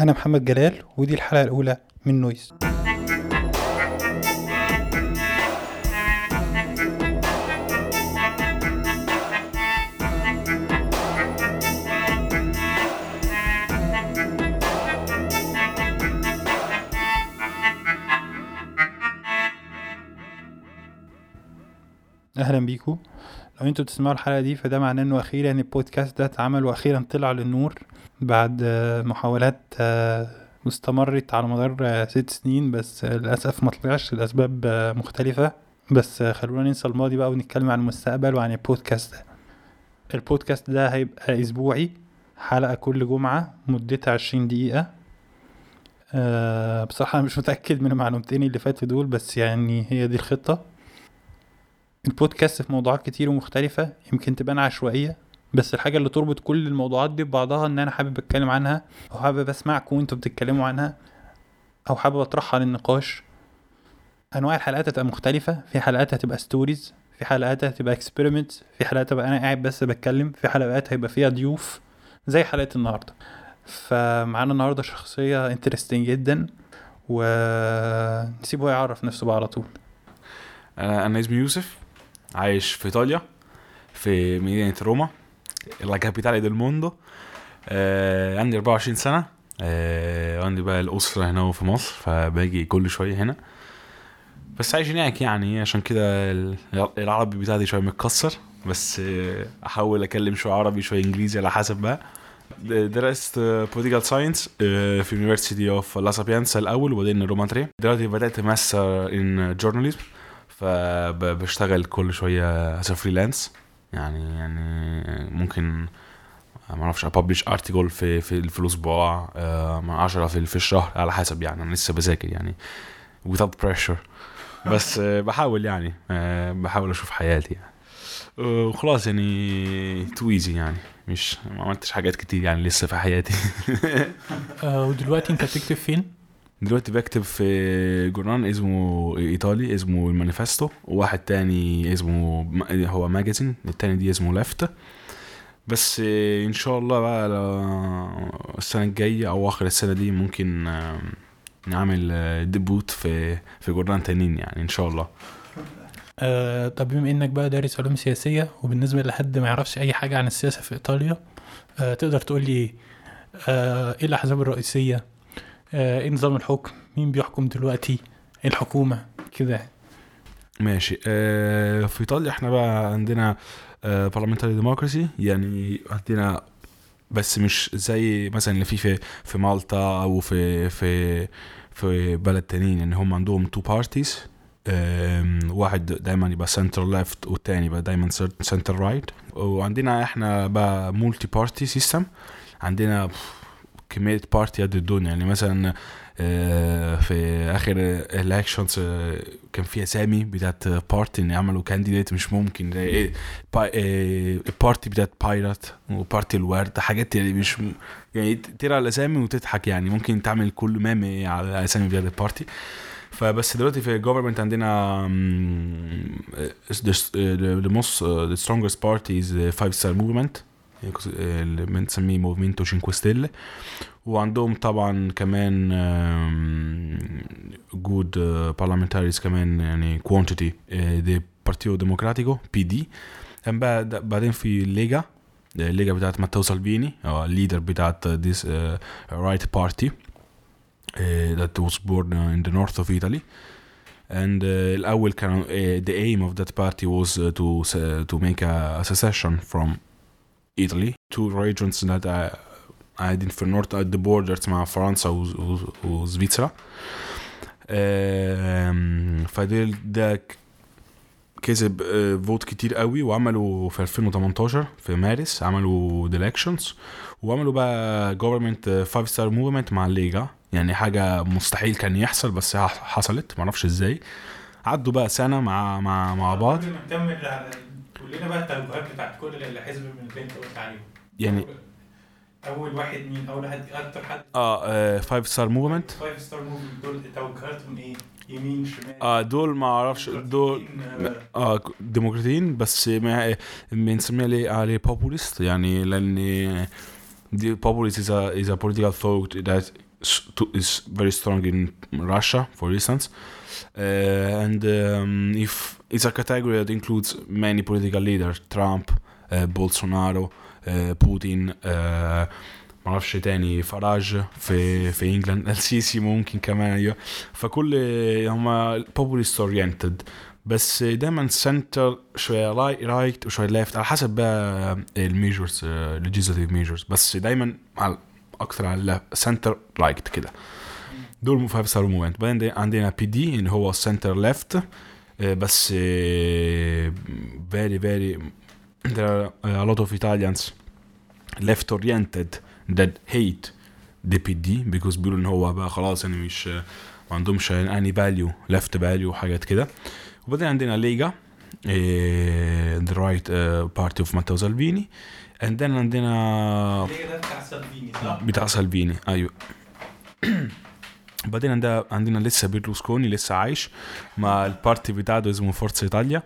أنا محمد جلال ودي الحلقة الأولى من نويز. أهلا بيكم لو أنتوا بتسمعوا الحلقة دي فده معناه إنه أخيرا البودكاست ده اتعمل وأخيرا طلع للنور. بعد آه، محاولات آه، استمرت على مدار آه، ست سنين بس آه، للأسف ما طلعش لأسباب آه، مختلفة. بس آه، خلونا ننسى الماضي بقى ونتكلم عن المستقبل وعن البودكاست. ده البودكاست ده هيبقى أسبوعي حلقة كل جمعة مدتها عشرين دقيقة. أه بصراحة أنا مش متأكد من المعلومتين اللي فاتوا دول بس يعني هي دي الخطة. البودكاست في موضوعات كتير ومختلفة يمكن تبان عشوائية. بس الحاجة اللي تربط كل الموضوعات دي ببعضها إن أنا حابب أتكلم عنها أو حابب أسمعكم وأنتوا بتتكلموا عنها أو حابب أطرحها للنقاش. أنواع الحلقات هتبقى مختلفة. في حلقات هتبقى stories في حلقات هتبقى experiment في حلقات هبقى أنا قاعد بس بتكلم في حلقات هيبقى فيها ضيوف زي حلقة النهاردة. فمعانا النهاردة شخصية interesting جدا ونسيبه يعرف نفسه بقى على طول. أنا اسمي يوسف عايش في إيطاليا في مدينة روما. la capitale del mondo آه عندي 24 سنه آه عندي بقى الاسره هنا في مصر فباجي كل شوية هنا بس عايش هناك يعني عشان كده ال- العربي بتاعي شوية متكسر بس احاول اتكلم شوية عربي شوية انجليزي على حسب بقى درست political science في university of La Sapienza الأول وبعدين روما 3 دلوقتي بدات master in journalism فبشتغل كل شوية as freelance يعني يعني ممكن ما أعرفش publish article في في في الأسبوع آه، مع 10 في في الشهر على حسب يعني أنا لسه بذاكر يعني without pressure. بس آه، بحاول يعني آه، بحاول أشوف حياتي يعني. وخلاص يعني too easy يعني. مش ما عملتش حاجات كتير يعني لسه في حياتي. ودلوقتي انت بتكتب فين؟ دلوقتي بكتب في journal اسمه إيطالي اسمه Il Manifesto. وواحد تاني اسمه هو magazine التاني دي اسمه Left بس آه، إن شاء الله بقى السنة الجاية أو آخر السنة دي ممكن آه، نعمل آه، debut في في journal تانيين يعني إن شاء الله. أه طب بما إنك بقى دارس علوم سياسية وبالنسبة لحد ما يعرفش أي حاجة عن السياسة في إيطاليا أه تقدر تقول لي إيه الأحزاب الرئيسية؟ أه إيه نظام الحكم؟ مين بيحكم دلوقتي؟ إيه الحكومة؟ كده ماشي. آه في إيطاليا إحنا بقى عندنا آه parliamentary democracy يعني عندنا بس مش زي مثلا اللي في في في مالطا أو في في في بلد تانيين. يعني هم عندهم two parties واحد دايما يبقى center left والتاني يبقى دايما center right وعندنا إحنا بقى multi party system عندنا كمية party قد الدنيا. يعني مثلا آه، في آخر elections كان في أسامي بتاعت party إن يعملوا candidate مش ممكن. زي إيه با- آه، بتاعت pirate و party الورد حاجات يعني مش يعني تقرا الأسامي وتضحك يعني. ممكن تعمل كل مامي على الاسامي بتاعت ال party فبس دلوقتي في ال government عندنا the strongest party is the five star movement. اللي بنسميه Movimento 5 Stelle وعندهم طبعا كمان good parliamentaries كمان يعني quantity دي Partito Democratico PD بعدين في ال Lega ال Lega بتاعت ماتيو سالفيني هو ال leader بتاعت this uh, right party uh, that was born uh, in the north of Italy. And uh, الأول كان uh, the aim of that party was uh, to uh, to make a, a secession from Two regions that are قاعدين في ال north at the borders مع فرنسا وسويسرا فده ده كسب آه، vote كتير قوي وعملوا في 2018 في مارس عملوا elections وعملوا بقى government 5 star movement مع ال Lega يعني حاجة مستحيل كان يحصل بس حصلت معرفش إزاي. عدوا بقى سنة مع مع مع بعض. لنا بقى التوجهات بتاعت كل الحزب من اللي انت قلت عليهم. يعني أول واحد مين؟ أول واحد أكتر حد؟ آه 5 ستار موفمنت فايف ستار موفمنت دول توجهاتهم إيه؟ يمين شمال؟ آه دول ما أعرفش دول آه ديمقراطيين بس بنسميها عليه عليه populist. يعني لأن دي populist is a is a political thought that s- to- is very strong in Russia, for instance. Uh, and um, if it's a category that includes many political leaders, Trump, uh, Bolsonaro, uh, Putin, uh, ما اعرفش تاني فراج في في انجلاند السيسي ممكن كمان ايوه فكل هما populist oriented بس دايما سنتر شويه رايت وشويه ليفت على حسب بقى الميجرز legislative ميجرز بس دايما على أكتر على center right كده. دول Five Star Movement بعدين دي- عندنا PD اللي هو center left بس آه، very very there are a lot of Italians left oriented that hate the PD because بيقولوا إن هو بقى خلاص يعني مش ما عندهمش any value left value وحاجات كده. وبعدين عندنا ليجا the right party of عندنا ده بتاع سالفيني صح؟ بتاع سالفيني أيوه. بعدين عندنا عندنا لسه بيرلوسكوني لسه عايش مع ال party بتاعته اسمه Forza Italia.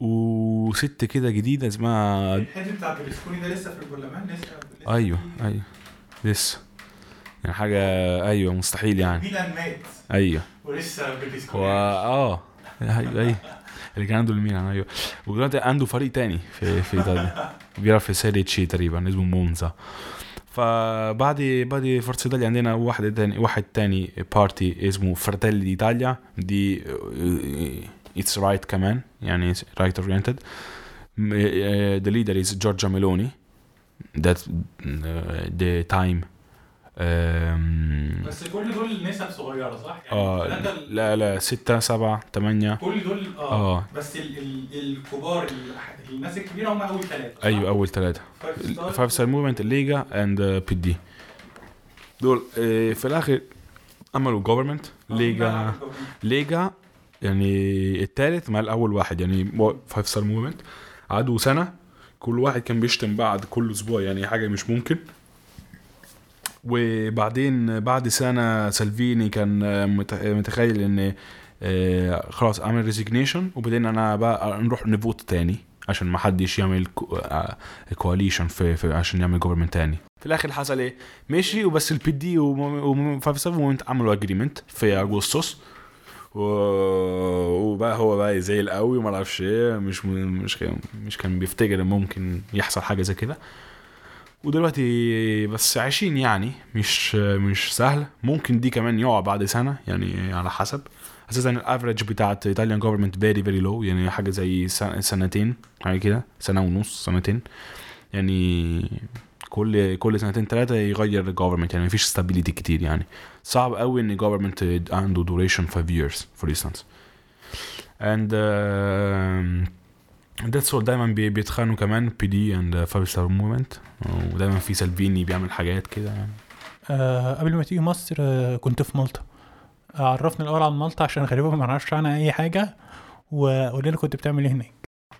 وست كده جديدة اسمها الحزب بتاع بيرلسكوني ده لسه في البرلمان؟ لسه لسه. أيوه أيوه. لسه. يعني حاجة أيوه مستحيل يعني. ميلان مات. أيوه. ولسه هو بيرلسكوني آه. أيوه أيوه. اللي كان عنده الميلان أيوه ودلوقتي عنده فريق تاني في في ايطاليا بيلعب في Serie C تقريبا اسمه مونزا فبعد بعد Forza Italia عندنا واحد تاني واحد تاني party اسمه Fratelli d'Italia دي it's right كمان يعني right oriented the leader is Giorgia Meloni. That uh, the time. um, بس كل دول نسب صغيرة صح؟ يعني آه لا لا ستة سبعة تمانية. كل دول آه, آه. بس ال ال الكبار ال- الناس الكبيرة هم أول ثلاثة أيوه أول ثلاثة. Five Star Movement الليجا and PD دول آه، في الآخر عملوا government ليجا ليجا يعني الثالث مع الأول واحد يعني Five Star Movement قعدوا سنة كل واحد كان بيشتم بعض كل أسبوع يعني حاجة مش ممكن. وبعدين بعد سنة سالفيني كان آه، مت- متخيل ان آه، خلاص اعمل resignation وبعدين أنا بقى نروح ن vote تاني عشان ما حدش يعمل coalition في, في عشان يعمل government تاني. في الآخر حصل إيه؟ مشي وبس ال PD و Five Star Movement عملوا agreement في أغسطس. و... وبقى هو بقى زي القوي وما أعرفش إيه مش مش كان مش كان بيفتكر ممكن يحصل حاجة زي كده. ودلوقتي بس عايشين يعني مش مش سهل. ممكن دي كمان يقع بعد سنة يعني على حسب. أساسا ال average بتاعت Italian government very very low يعني حاجة زي سنتين حاجة كده. سنة ونص سنتين. يعني كل كل سنتين ثلاثة يغير ال government يعني مفيش stability كتير يعني. صعب قوي إن government عنده duration 5 years for instance. And uh, that's all دايما بي- بيتخانقوا كمان PD and Five Star Movement ودايما في سالفيني بيعمل حاجات كده. يعني آه قبل ما تيجي مصر آه كنت في مالطا. عرفني الأول عن مالطا عشان غالبا ما نعرفش عنها أي حاجة وقول لنا كنت بتعمل إيه هناك.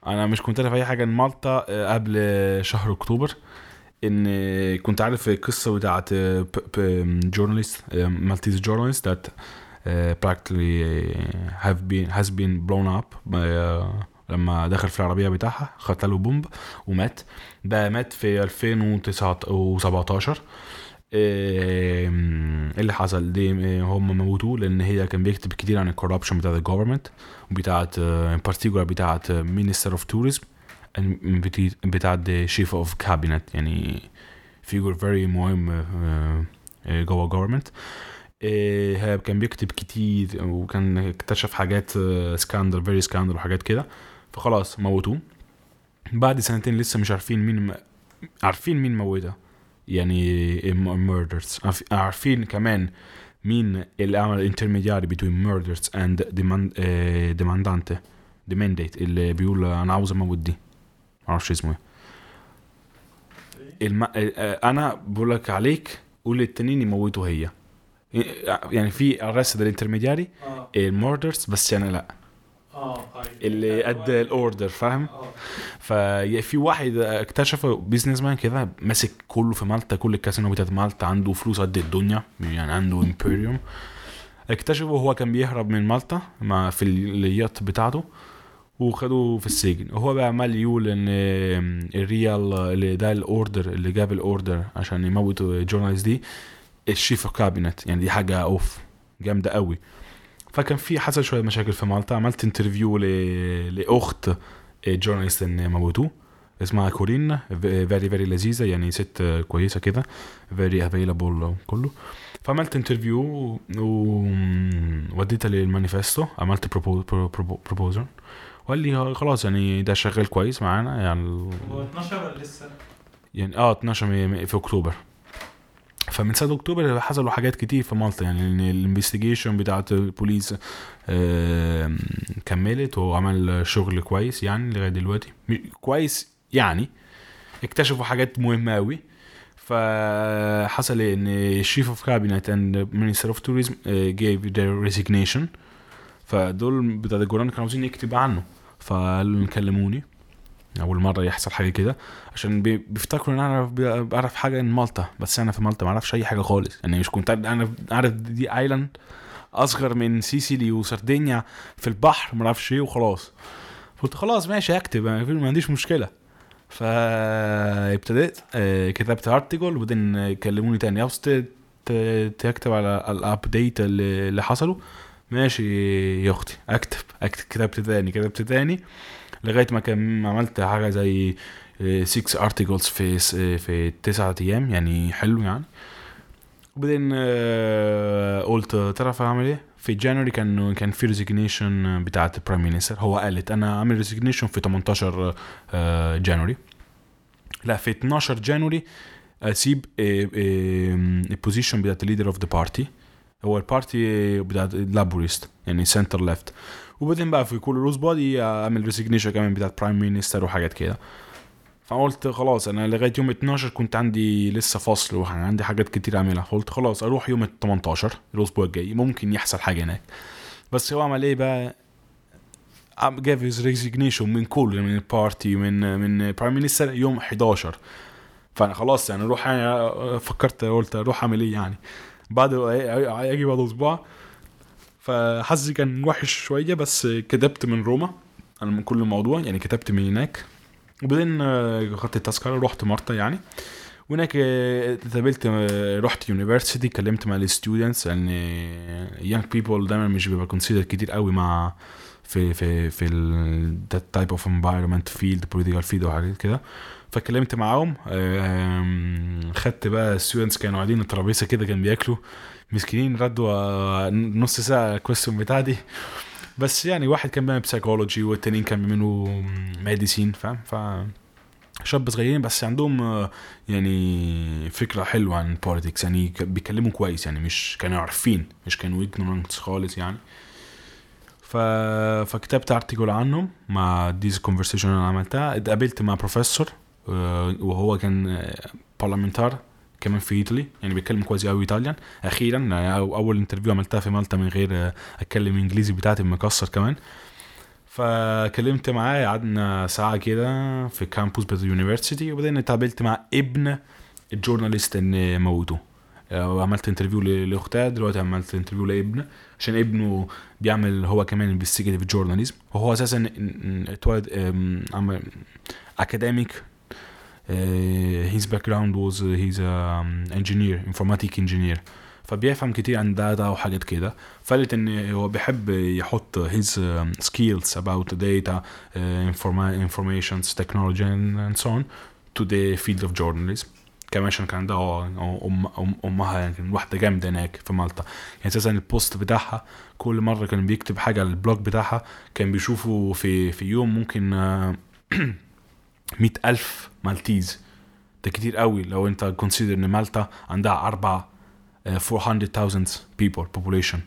أنا مش كنت عارف أي حاجة عن مالطا آه، قبل شهر أكتوبر إن كنت عارف القصة بتاعت journalist Maltese journalist practically have been has been blown up uh, لما دخل في العربية بتاعها له bomb ومات. ده مات في 2017 إيه اللي حصل دي آه، هم موتوه لأن هي كان بيكتب كتير عن ال corruption بتاعت ال government بتاعت in particular بتاعت minister of tourism بتاعت chief of cabinet يعني figure very مهم آه، آه، جوه ال government هي كان بيكتب كتير وكان اكتشف حاجات scandal very scandal وحاجات كده. فخلاص موتوه. بعد سنتين لسه مش عارفين مين عارفين مين موتها يعني murderers عارفين كمان مين اللي عمل intermediary بين murderers and mandante mandante اللي بيقول أنا عاوز أموت دي. معرفش اسمه. إيه الم... آه، أنا بقول لك عليك قول للتانيين يموتوا هي. يعني في ارست الانترميدياري آه. الموردرز بس يعني لا. اللي أدى الاوردر فاهم؟ ففي واحد اكتشف بيزنس مان كده ماسك كله في مالطا كل الكاسينو بتاعت مالطا عنده فلوس قد الدنيا يعني عنده امبيريوم اكتشفه هو كان بيهرب من مالطا مع في اليات بتاعته وخدوه في السجن. وهو بقى عمال يقول ان ال real اللي أدى ال order اللي جاب ال order عشان يموت ال journalist دي ال chief cabinet يعني دي حاجة اوف جامدة قوي فكان في حصل شوية مشاكل في مالطا. عملت interview ل... لأخت journalist موتو اسمها كورين. very very لذيذة يعني ست كويسة كده. very available كله. فعملت interview ووديتها للمانيفستو. عملت proposal وقال لي خلاص يعني ده شغال كويس معانا يعني هو 12 ولا لسه؟ يعني آه 12 مي- في أكتوبر. فمن سنه أكتوبر حصلوا حاجات كتير في مالطا يعني ال investigation بتاعت البوليس كملت وعمل شغل كويس يعني لغاية دلوقتي. كويس يعني. اكتشفوا حاجات مهمة قوي فحصل إن ال chief of cabinet and minister of tourism gave their resignation. فدول بتاع الجورنال كانوا عاوزين يكتب عنه. فقالوا كلموني. أول مرة يحصل حاجة كده عشان بي- بيفتكروا إن أنا بعرف حاجة عن مالطا بس أنا في مالطا ما أعرفش أي حاجة خالص. يعني مش كنت أنا عارف دي island أصغر من سيسيلي وسردينيا في البحر ما أعرفش إيه وخلاص. قلت خلاص ماشي هكتب. ما عنديش مشكلة. فابتديت آه، كتبت article وبعدين كلموني تاني. ت- تكتب على ال update اللي حصلوا ماشي يا أختي أكتب. اكتب كتبت تاني كتبت تاني. لغاية ما كان عملت حاجة زي 6 articles في في 9 أيام يعني حلو يعني. وبعدين آه، قلت تعرف اعمل إيه في January كان كان في resignation بتاعت ال prime minister هو قالت أنا عامل resignation في 18 آه، January لا في 12 January أسيب ال position بتاعت ال leader of the party هو ال party بتاعت ال Labourist يعني center left وبعدين بقى في كل روز بودي أعمل resignation كمان بتاعت prime minister وحاجات كده. فقلت خلاص أنا لغاية يوم 12 كنت عندي لسه فصل وعندي حاجات كتير أعملها. قلت خلاص أروح يوم ال 18 الأسبوع الجاي. ممكن يحصل حاجة هناك. بس هو عمل إيه بقى؟ gave his resignation من كل من ال party من من prime minister يوم 11 فأنا خلاص يعني أروح فكرت قلت أروح أعمل إيه يعني؟ بعد أجي بعد أسبوع. فحظي كان وحش شوية بس كتبت من روما أنا من كل الموضوع يعني كتبت من هناك. وبعدين آه، خدت التذكرة رحت مالطا يعني. وهناك آه، اتقابلت آه، رحت university اتكلمت مع ال students لأن young people دايما مش بيبقى consider كتير قوي مع في في في ال that type of environment field political field وحاجات كده. فاتكلمت معاهم خدت بقى ال students كانوا قاعدين الترابيزة كده كانوا بياكلوا مسكينين ردوا نص ساعة ال question بتاعتي. بس يعني واحد كان بيعمل psychology والتانيين كان بيعملوا medicine فاهم؟ ف شاب صغيرين بس عندهم آه، يعني فكرة حلوة عن politics يعني بيتكلموا كويس يعني مش كانوا عارفين مش كانوا ignorant خالص يعني. ف... فكتبت article عنهم مع these conversation اللي عملتها اتقابلت مع بروفيسور وهو كان parliamentary كمان في إيطالي يعني بيتكلم كويس قوي Italian. أخيرا أو- أول interview عملتها في مالطا من غير آه، أتكلم إنجليزي بتاعتي مكسر كمان. فكلمت معاه قعدنا ساعة كده في campus بتاع ال university وبعدين اتقابلت مع ابن ال journalist اللي موته. آه، عملت interview لأختها دلوقتي عملت interview لابنه عشان ابنه بيعمل هو كمان investigative journalism وهو أساسا اتولد academic his background was his engineer informatic engineer فبيفهم كتير عن data وحاجات كده. فقالت إن هو بيحب يحط his um, skills about data uh, informa- informations technology and, so on to the field of journalism. كمان عشان كان عندها أم أمها يعني كان واحدة جامدة هناك في مالطا. يعني أساسا ال post بتاعها كل مرة كان بيكتب حاجة على ال blog بتاعها كان بيشوفوا في في يوم ممكن مئة ألف Maltese ده كتير قوي لو انت consider ان مالطا عندها أربع آه، 400,000 people population.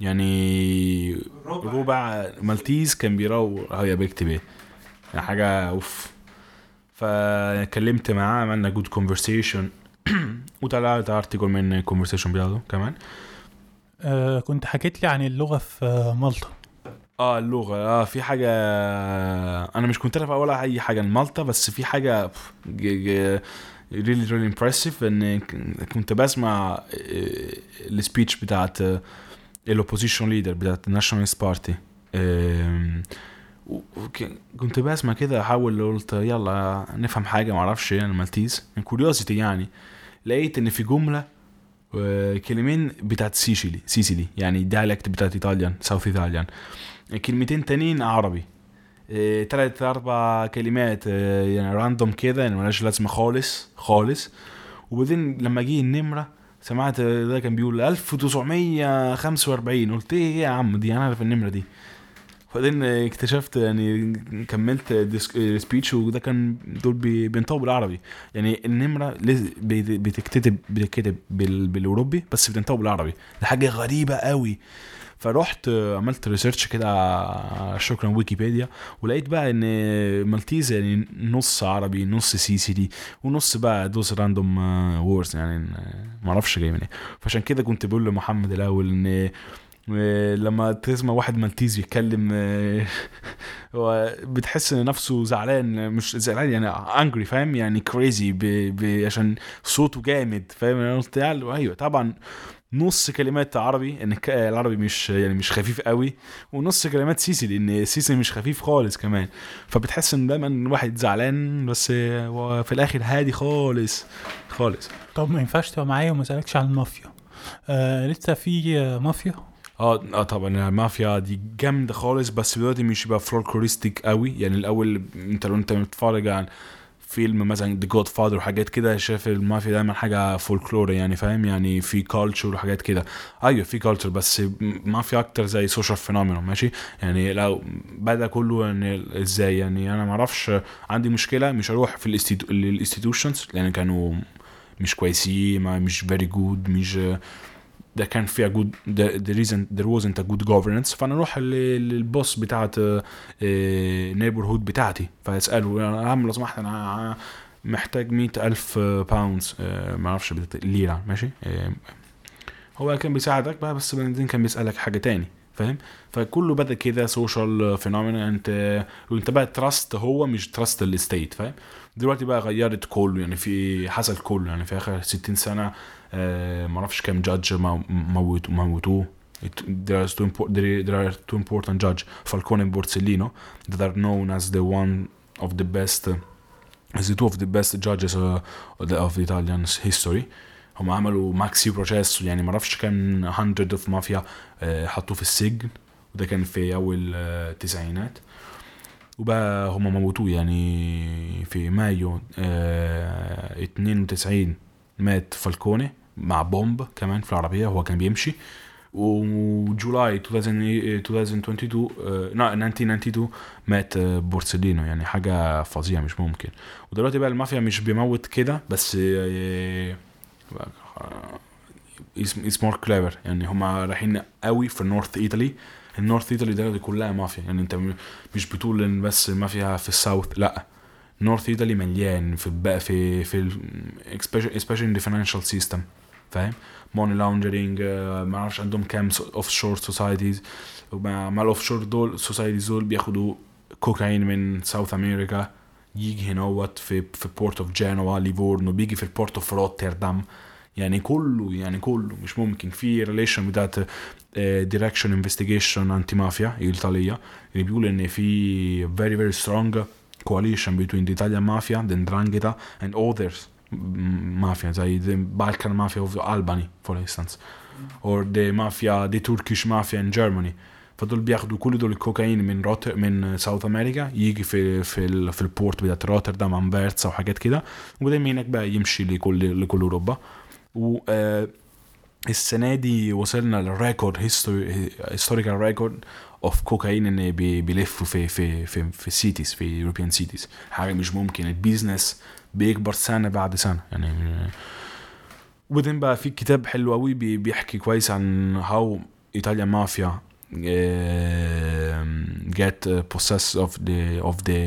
يعني ربع Maltese كان بيقراوا هي بيكتب إيه يعني حاجة اوف فكلمت معاه عملنا good conversation وطلعت article من ال conversation بتاعته كمان آه كنت حكيت لي عن اللغة في آه، مالطا. آه اللغة. آه في حاجة أنا مش كنت أعرف ولا أي حاجة عن مالطا بس في حاجة really really impressive إن كنت بسمع ال speech بتاعت ال opposition leader بتاعت ال Nationalist Party كنت بسمع كده أحاول قلت يلا نفهم حاجة معرفش إيه أنا Maltese من curiosity يعني. لقيت إن في جملة وكلمتين بتاعت سيشيلي سيسيلي يعني dialect بتاعت Italian south Italian كلمتين تانيين عربي. إيه، تلات أربع كلمات إيه، يعني random كده يعني ملهاش لازمة خالص خالص. وبعدين لما جه النمرة سمعت ده كان بيقول 1945 قلت إيه يا عم دي؟ أنا عارف النمرة دي. بعدين اكتشفت يعني كملت speech وده كان دول بي- بينطقوا بالعربي. يعني النمرة بتكتب بتكتب بال- بالأوروبي بس بتنطق بالعربي. ده حاجة غريبة قوي. فرحت عملت research كده شكرا ويكيبيديا ولقيت بقى إن Maltese يعني نص عربي نص سيسيلي ونص بقى those random words يعني ما أعرفش جاي من إيه فعشان كده كنت بقول لمحمد الأول إن لما تسمع واحد Maltese يتكلم آه، هو بتحس إن نفسه زعلان مش زعلان يعني angry فاهم؟ يعني crazy. عشان صوته جامد فاهم؟ أنا قلت أيوه طبعا نص كلمات عربي إن العربي مش يعني مش خفيف قوي ونص كلمات سيسي لأن سيسي مش خفيف خالص كمان. فبتحس إن دايما الواحد زعلان بس في الآخر هادي خالص خالص. طب ما ينفعش تبقى معايا وما أسألكش عن المافيا. آه لسه في مافيا؟ آه آه طبعا المافيا دي جامدة خالص بس دلوقتي مش بقى folkloristic قوي. يعني الأول انت لو انت بتتفرج عن فيلم مثلا The Godfather وحاجات كده شايف المافيا دايما حاجة فولكلور يعني فاهم؟ يعني في culture وحاجات كده. أيوه في culture بس مافيا أكتر زي social phenomenon ماشي؟ يعني لو بدأ كله يعني إزاي؟ يعني أنا ما أعرفش عندي مشكلة مش هروح في ال institutions لأن كانوا مش كويسين مش very good مش ده كان فيها good there isn't there wasn't a good governance. فانا أروح لل- لل boss بتاعت neighborhood بتاعتي. فاسأله يا عم لو سمحت أنا محتاج مئة ألف pounds ما أعرفش ليرة ماشي؟ آه، هو كان بيساعدك بقى بس بعدين كان بيسألك حاجة تاني. فاهم فكله بدا كده social phenomena انت وانت بقى trust هو مش trust ال state فاهم دلوقتي بقى غيرت كله يعني في حصل كله يعني في اخر 60 سنه آه ما أعرفش كام judge موت موتوه It, there, are two impor- there, are two important judge Falcone and Borsellino that are known as the one of the best uh, as the two of the best judges uh, of the, Italian history هم عملوا maxi process يعني ما أعرفش كام 100 of مافيا حطوه في السجن وده كان في أول آه، التسعينات وبقى هم موتوه يعني في مايو آه 92 مات فالكوني مع بومب كمان في العربية وهو كان بيمشي. وجولاي 2022 آه، لا 1992 مات آه، بورسلينو يعني حاجة فظيعة مش ممكن. ودلوقتي بقى المافيا مش بيموت كده بس از مور كليفر يعني هما رايحين قوي في النورث ايطالي النورث ايطالي ده كلها مافيا. يعني انت مش بتقول إن بس المافيا في الساوث لأ. نورث ايطالي مليان في بقى في في ال- especially especially in the financial system. فاهم؟ موني لاوندرينج ما أعرفش عندهم كام اوف شور سوسايتيز مع الاوف شور دول سوسايتيز دول بياخدوا كوكايين من ساوث أمريكا يجي هنا في في بورت اوف جنوا ليفورنو بيجي في البورت اوف روتردام يعني كله يعني كله مش ممكن في ريليشن بتاعت دايركشن انفستيجيشن انتي مافيا الايطاليه اللي بيقول ان في very very strong coalition between the Italian mafia, the Ndrangheta and others m- mafia زي the Balkan mafia of Albany for instance or the mafia the Turkish mafia in Germany فدول بياخدوا كل دول الكوكايين من route من South America يجي في في ال في ال port بتاعت روتردام أمبيرتس أو حاجات كده وبعدين من هناك بقى يمشي لكل لكل أوروبا. و آه، السنة دي وصلنا لل record historical record of كوكايين إن بي- بيلفوا في في في في cities في European cities حاجة مش ممكن ال business بيكبر سنة بعد سنة. يعني وبعدين بقى في كتاب حلو قوي بي- بيحكي كويس عن how Italian mafia get uh, possessed of the of the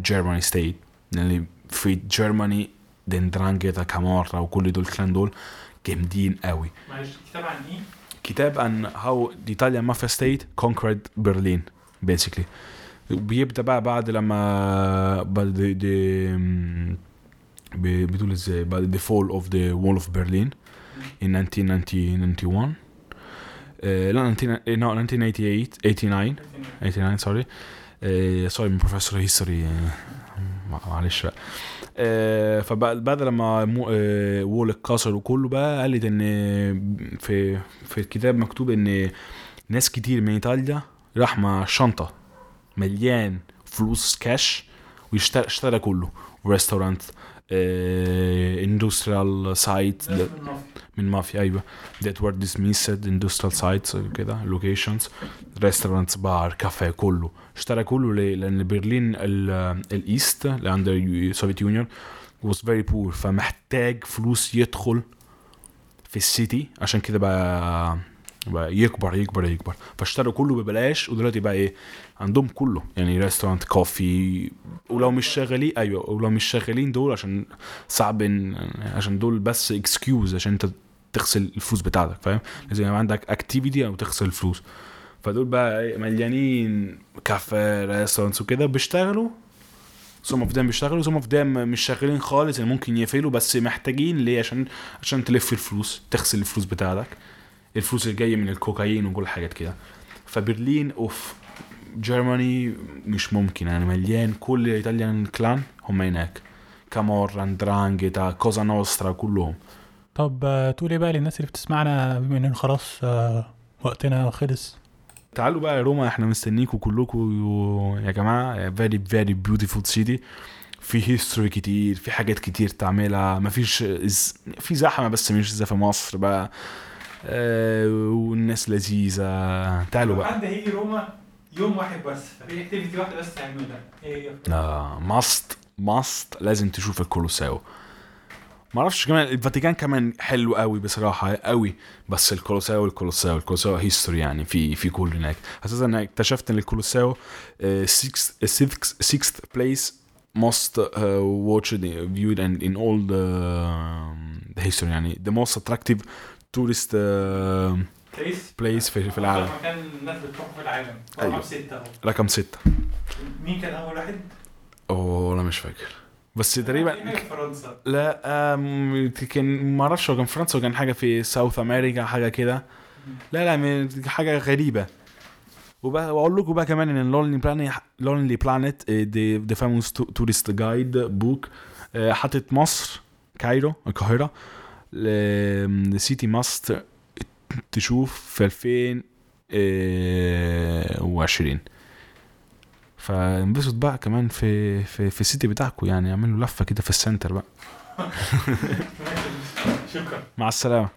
German state يعني في جيرماني دندرانجيتا كامارا وكل دول الكلام دول جامدين قوي معلش الكتاب عن إيه؟ كتاب عن how the Italian mafia state conquered Berlin basically بيبدا بقى بعد لما بعد the, the بتقول إزاي بعد the fall of the wall of Berlin in 1991 آه، لا 19 eh, no 1988 89 89 sorry. آه، sorry من professor history معلش بقى. آه، فبعد بعد لما آه، wall اتكسر وكله بقى قالت إن في في الكتاب مكتوب إن ناس كتير من إيطاليا راح مع شنطة مليان فلوس كاش واشترى اشترى كله. restaurant industrial site من مافيا أيوه. That were dismissed industrial sites كده locations restaurants بار كافيه كله. اشترى كله ليه؟ لأن برلين ال- ال east اللي عند ال Soviet Union was very poor فمحتاج فلوس يدخل في ال city عشان كده بقى بقى يكبر يكبر يكبر. فاشتروا كله ببلاش ودلوقتي بقى إيه؟ عندهم كله. يعني restaurant coffee ولو مش شغالين أيوه ولو مش شغالين دول عشان صعب إن- عشان دول بس excuse عشان أنت تغسل الفلوس بتاعتك فاهم؟ لازم يبقى عندك activity أو تغسل الفلوس. فدول بقى إيه، مليانين كافيه restaurants وكده بيشتغلوا. Some of them بيشتغلوا some of them مش شغالين خالص يعني ممكن يقفلوا بس محتاجين ليه؟ عشان عشان تلف الفلوس تغسل الفلوس بتاعتك. الفلوس اللي جاية من الكوكايين وكل حاجات كده. فبرلين of Germany مش ممكن يعني مليان. كل Italian clan هم هناك. كامورا اندرانجيتا كوزا نوسترا كلهم. طب آه، تقول إيه بقى للناس اللي بتسمعنا بما إن خلاص آه، وقتنا خلص. تعالوا بقى يا روما إحنا مستنيكم كلكم يا جماعة very very beautiful city. في history كتير في حاجات كتير تعملها. مفيش في زحمة بس مش زي في مصر بقى. آه والناس لذيذة. تعالوا بقى. حد هيجي روما يوم واحد بس ففي activity واحدة بس تعملها إيه هي؟ آه must must لازم تشوف الكولوساو ما أعرفش كمان الفاتيكان كمان حلو قوي بصراحة قوي. بس الكولوساو الكولوساو الكولوساو history يعني في في كل هناك. أساسا أنا اكتشفت إن الكولوساو 6 6th place most uh, watched viewed and in all the, the history يعني the most attractive tourist uh, place place في, في العالم. مكان الناس بتروح في العالم. أيوة. رقم ستة أهو. رقم ستة. مين كان أول واحد؟ أوه أنا مش فاكر. بس تقريبا حاجة في فرنسا. لا كان ما أعرفش هو كان فرنسا وكان حاجة في South America حاجة كده. لا لا حاجة غريبة. وبقى وأقول لكم بقى كمان إن Lonely Planet Lonely Planet the famous tourist guide book حاطط مصر Cairo القاهرة city must تشوف في 2020 فانبسط بقى كمان في في في ال city بتاعكم يعني اعملوا لفة كده في ال center بقى. شكرا مع السلامة.